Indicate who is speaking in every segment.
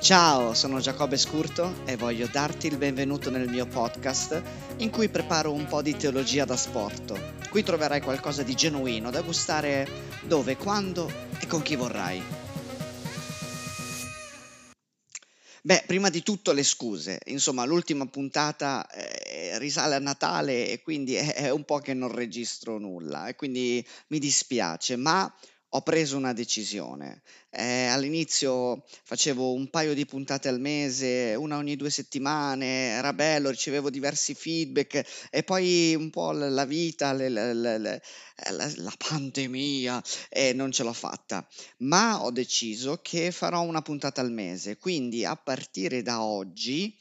Speaker 1: Ciao, sono Giacobbe Scurto e voglio darti il benvenuto nel mio podcast in cui preparo un po' di teologia da sport. Qui troverai qualcosa di genuino da gustare dove, quando e con chi vorrai. Beh, prima di tutto le scuse. Insomma, l'ultima puntata eh, risale a Natale e quindi è, è un po' che non registro nulla e quindi mi dispiace, ma ho preso una decisione. Eh, all'inizio facevo un paio di puntate al mese, una ogni due settimane, era bello, ricevevo diversi feedback e poi un po' la vita, le- le- le- le- la, pandemia, e non ce l'ho fatta. Ma ho deciso che farò una puntata al mese, quindi a partire da oggi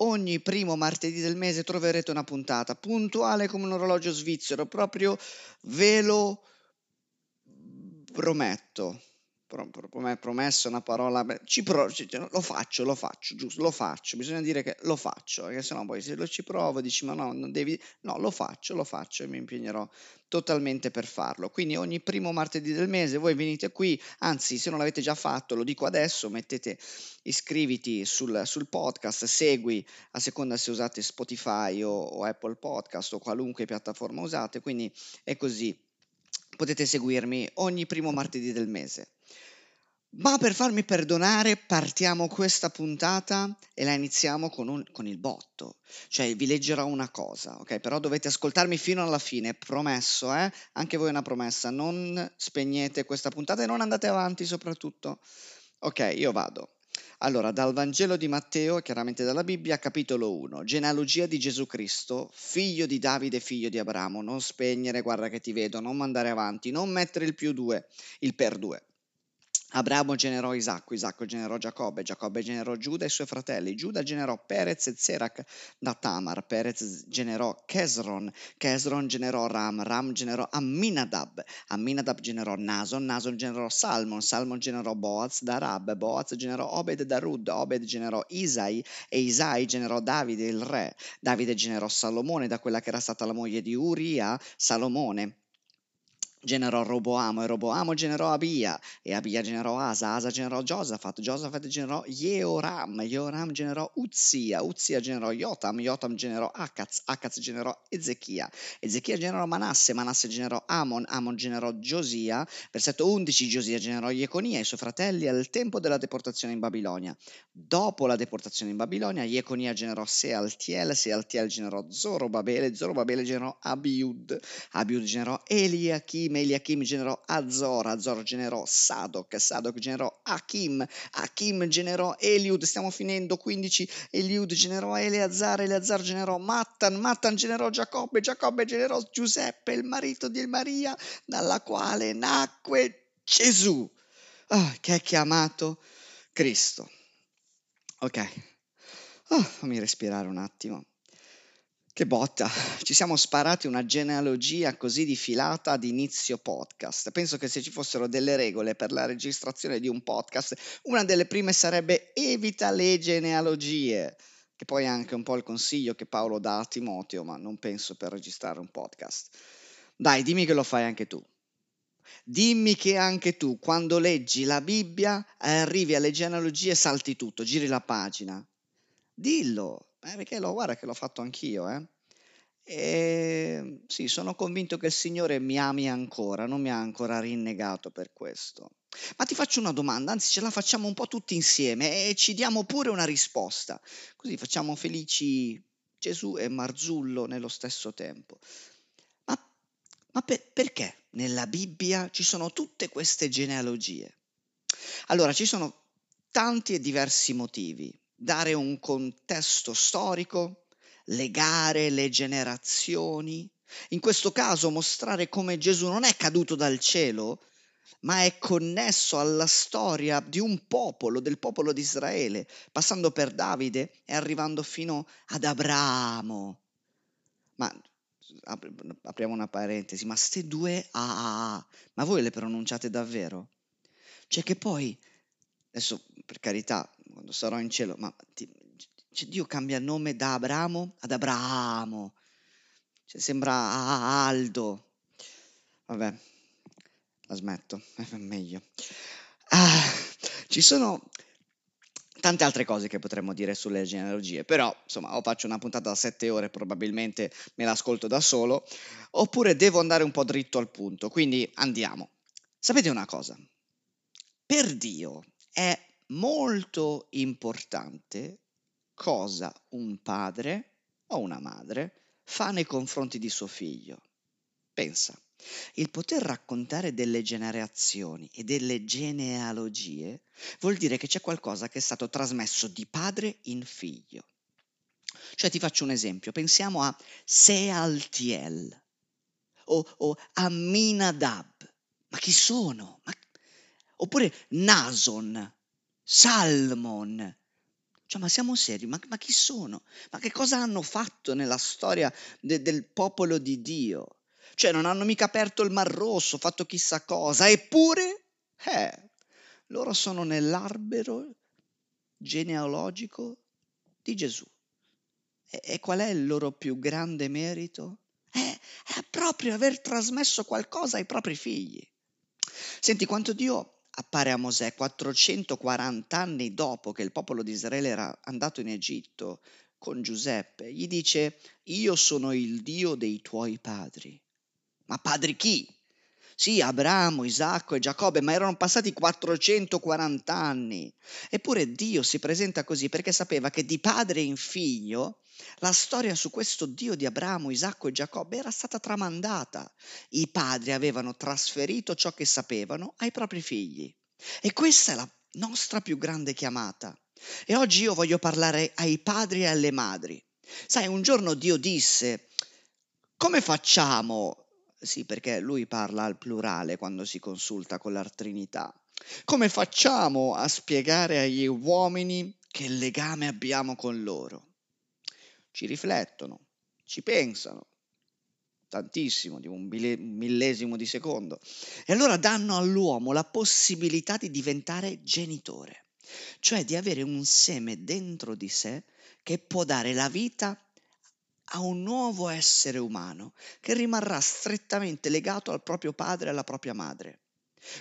Speaker 1: Ogni primo martedì del mese troverete una puntata puntuale come un orologio svizzero, proprio ve lo prometto, pro- pro- promesso una parola, ci pro- lo faccio, lo faccio, giusto, lo faccio, bisogna dire che lo faccio, perché sennò poi se lo ci provo dici ma no, non devi, no, lo faccio, lo faccio e mi impegnerò totalmente per farlo. Quindi ogni primo martedì del mese voi venite qui, anzi se non l'avete già fatto lo dico adesso, mettete, iscriviti sul, sul podcast, segui a seconda se usate Spotify o, o Apple Podcast o qualunque piattaforma usate, quindi è così potete seguirmi ogni primo martedì del mese. Ma per farmi perdonare partiamo questa puntata e la iniziamo con, un, con, il botto. Cioè vi leggerò una cosa, ok? Però dovete ascoltarmi fino alla fine, promesso, eh? Anche voi una promessa, non spegnete questa puntata e non andate avanti soprattutto. Ok, io vado. Allora, dal Vangelo di Matteo, chiaramente dalla Bibbia, capitolo 1, genealogia di Gesù Cristo, figlio di Davide, figlio di Abramo. Non spegnere, guarda che ti vedo, non mandare avanti, non mettere il più due, il per due. Abramo generò Isacco, Isacco generò Giacobbe, Giacobbe generò Giuda e i suoi fratelli, Giuda generò Perez e Zerach da Tamar, Perez generò Kesron, Kesron generò Ram, Ram generò Amminadab, Amminadab generò Nason, Nason generò Salmon, Salmon generò Boaz da Rab, Boaz generò Obed da Rud, Obed generò Isai e Isai generò Davide il re, Davide generò Salomone da quella che era stata la moglie di Uria, Salomone generò Roboamo e Roboamo generò Abia e Abia generò Asa, Asa generò Josaphat, Josaphat generò Jeoram, Jeoram generò Uzia, Uzia generò Jotam, Jotam generò Akaz, Akaz generò Ezechia, Ezechia generò Manasse, Manasse generò Amon, Amon generò Giosia, versetto 11 Giosia generò Jeconia e i suoi fratelli al tempo della deportazione in Babilonia. Dopo la deportazione in Babilonia, Jeconia generò Sealtiel, Sealtiel generò Zorobabele, Zorobabele generò Abiud, Abiud generò Eliachim, Eliachim generò Azor, Azor generò Sadok, Sadok generò Achim, Achim generò Eliud, stiamo finendo 15, Eliud generò Eleazar, Eleazar generò Mattan, Mattan generò Giacobbe, Giacobbe generò Giuseppe, il marito di Maria, dalla quale nacque Gesù, oh, che è chiamato Cristo. Ok, oh, fammi respirare un attimo. Che botta, ci siamo sparati una genealogia così difilata ad inizio podcast. Penso che se ci fossero delle regole per la registrazione di un podcast, una delle prime sarebbe evita le genealogie, che poi è anche un po' il consiglio che Paolo dà a Timoteo, ma non penso per registrare un podcast. Dai, dimmi che lo fai anche tu. Dimmi che anche tu, quando leggi la Bibbia, arrivi alle genealogie e salti tutto, giri la pagina. Dillo, eh, perché lo guarda che l'ho fatto anch'io, eh. E sì, sono convinto che il Signore mi ami ancora, non mi ha ancora rinnegato per questo. Ma ti faccio una domanda, anzi ce la facciamo un po' tutti insieme e ci diamo pure una risposta. Così facciamo felici Gesù e Marzullo nello stesso tempo. Ma, ma per, perché nella Bibbia ci sono tutte queste genealogie? Allora, ci sono tanti e diversi motivi dare un contesto storico, legare le generazioni, in questo caso mostrare come Gesù non è caduto dal cielo, ma è connesso alla storia di un popolo, del popolo di Israele, passando per Davide e arrivando fino ad Abramo. Ma apriamo una parentesi, ma ste due A, ma voi le pronunciate davvero? Cioè che poi, adesso per carità, quando sarò in cielo, ma ti, cioè Dio cambia nome da Abramo ad Abramo. Cioè sembra Aldo. Vabbè, la smetto, è meglio. Ah, ci sono tante altre cose che potremmo dire sulle genealogie, però insomma o faccio una puntata da sette ore, probabilmente me l'ascolto da solo, oppure devo andare un po' dritto al punto, quindi andiamo. Sapete una cosa? Per Dio è molto importante cosa un padre o una madre fa nei confronti di suo figlio. Pensa, il poter raccontare delle generazioni e delle genealogie vuol dire che c'è qualcosa che è stato trasmesso di padre in figlio. Cioè ti faccio un esempio, pensiamo a Sealtiel o, o Aminadab. Ma chi sono? Ma... Oppure Nason, Salmon. Cioè, ma siamo seri? Ma, ma chi sono? Ma che cosa hanno fatto nella storia de, del popolo di Dio? Cioè non hanno mica aperto il Mar Rosso, fatto chissà cosa, eppure, eh, loro sono nell'albero genealogico di Gesù. E, e qual è il loro più grande merito? È, è proprio aver trasmesso qualcosa ai propri figli. Senti quanto Dio appare a Mosè 440 anni dopo che il popolo di Israele era andato in Egitto con Giuseppe, gli dice, io sono il Dio dei tuoi padri. Ma padri chi? Sì, Abramo, Isacco e Giacobbe, ma erano passati 440 anni. Eppure Dio si presenta così perché sapeva che di padre in figlio la storia su questo Dio di Abramo, Isacco e Giacobbe era stata tramandata. I padri avevano trasferito ciò che sapevano ai propri figli. E questa è la nostra più grande chiamata. E oggi io voglio parlare ai padri e alle madri. Sai, un giorno Dio disse, come facciamo sì, perché lui parla al plurale quando si consulta con la Trinità. Come facciamo a spiegare agli uomini che legame abbiamo con loro? Ci riflettono, ci pensano, tantissimo, di un millesimo di secondo, e allora danno all'uomo la possibilità di diventare genitore, cioè di avere un seme dentro di sé che può dare la vita a un nuovo essere umano che rimarrà strettamente legato al proprio padre e alla propria madre.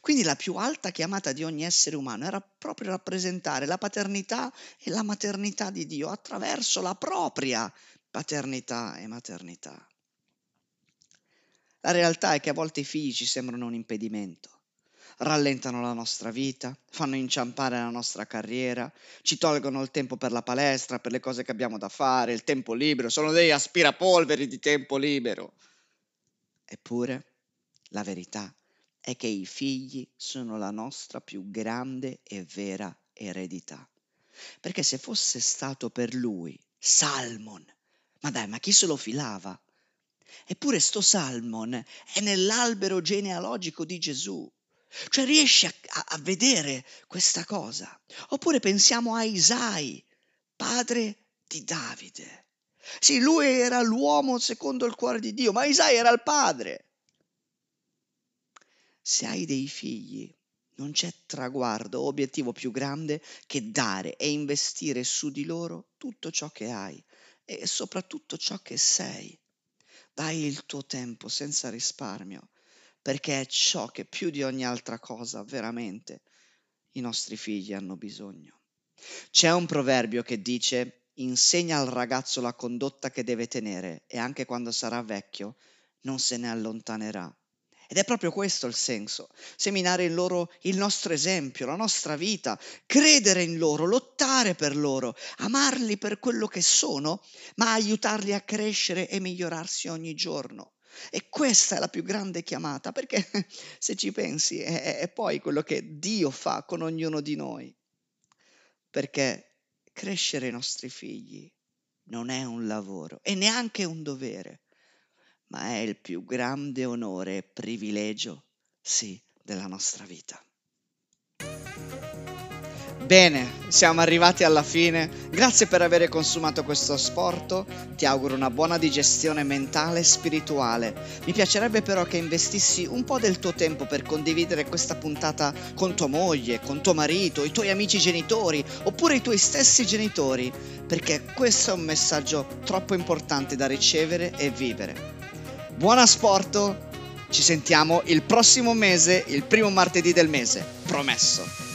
Speaker 1: Quindi la più alta chiamata di ogni essere umano era proprio rappresentare la paternità e la maternità di Dio attraverso la propria paternità e maternità. La realtà è che a volte i figli ci sembrano un impedimento rallentano la nostra vita, fanno inciampare la nostra carriera, ci tolgono il tempo per la palestra, per le cose che abbiamo da fare, il tempo libero, sono degli aspirapolveri di tempo libero. Eppure, la verità è che i figli sono la nostra più grande e vera eredità. Perché se fosse stato per lui, Salmon, ma dai, ma chi se lo filava? Eppure sto Salmon è nell'albero genealogico di Gesù. Cioè riesci a, a, vedere questa cosa. Oppure pensiamo a Isai, padre di Davide. Sì, lui era l'uomo secondo il cuore di Dio, ma Isai era il padre. Se hai dei figli, non c'è traguardo o obiettivo più grande che dare e investire su di loro tutto ciò che hai e soprattutto ciò che sei. Dai il tuo tempo senza risparmio perché è ciò che più di ogni altra cosa veramente i nostri figli hanno bisogno. C'è un proverbio che dice insegna al ragazzo la condotta che deve tenere e anche quando sarà vecchio non se ne allontanerà. Ed è proprio questo il senso, seminare in loro il nostro esempio, la nostra vita, credere in loro, lottare per loro, amarli per quello che sono, ma aiutarli a crescere e migliorarsi ogni giorno. E questa è la più grande chiamata, perché se ci pensi è, è poi quello che Dio fa con ognuno di noi. Perché crescere i nostri figli non è un lavoro e neanche un dovere, ma è il più grande onore e privilegio, sì, della nostra vita. Bene, siamo arrivati alla fine. Grazie per aver consumato questo sport. Ti auguro una buona digestione mentale e spirituale. Mi piacerebbe però che investissi un po' del tuo tempo per condividere questa puntata con tua moglie, con tuo marito, i tuoi amici genitori oppure i tuoi stessi genitori, perché questo è un messaggio troppo importante da ricevere e vivere. Buona sport! Ci sentiamo il prossimo mese, il primo martedì del mese, promesso.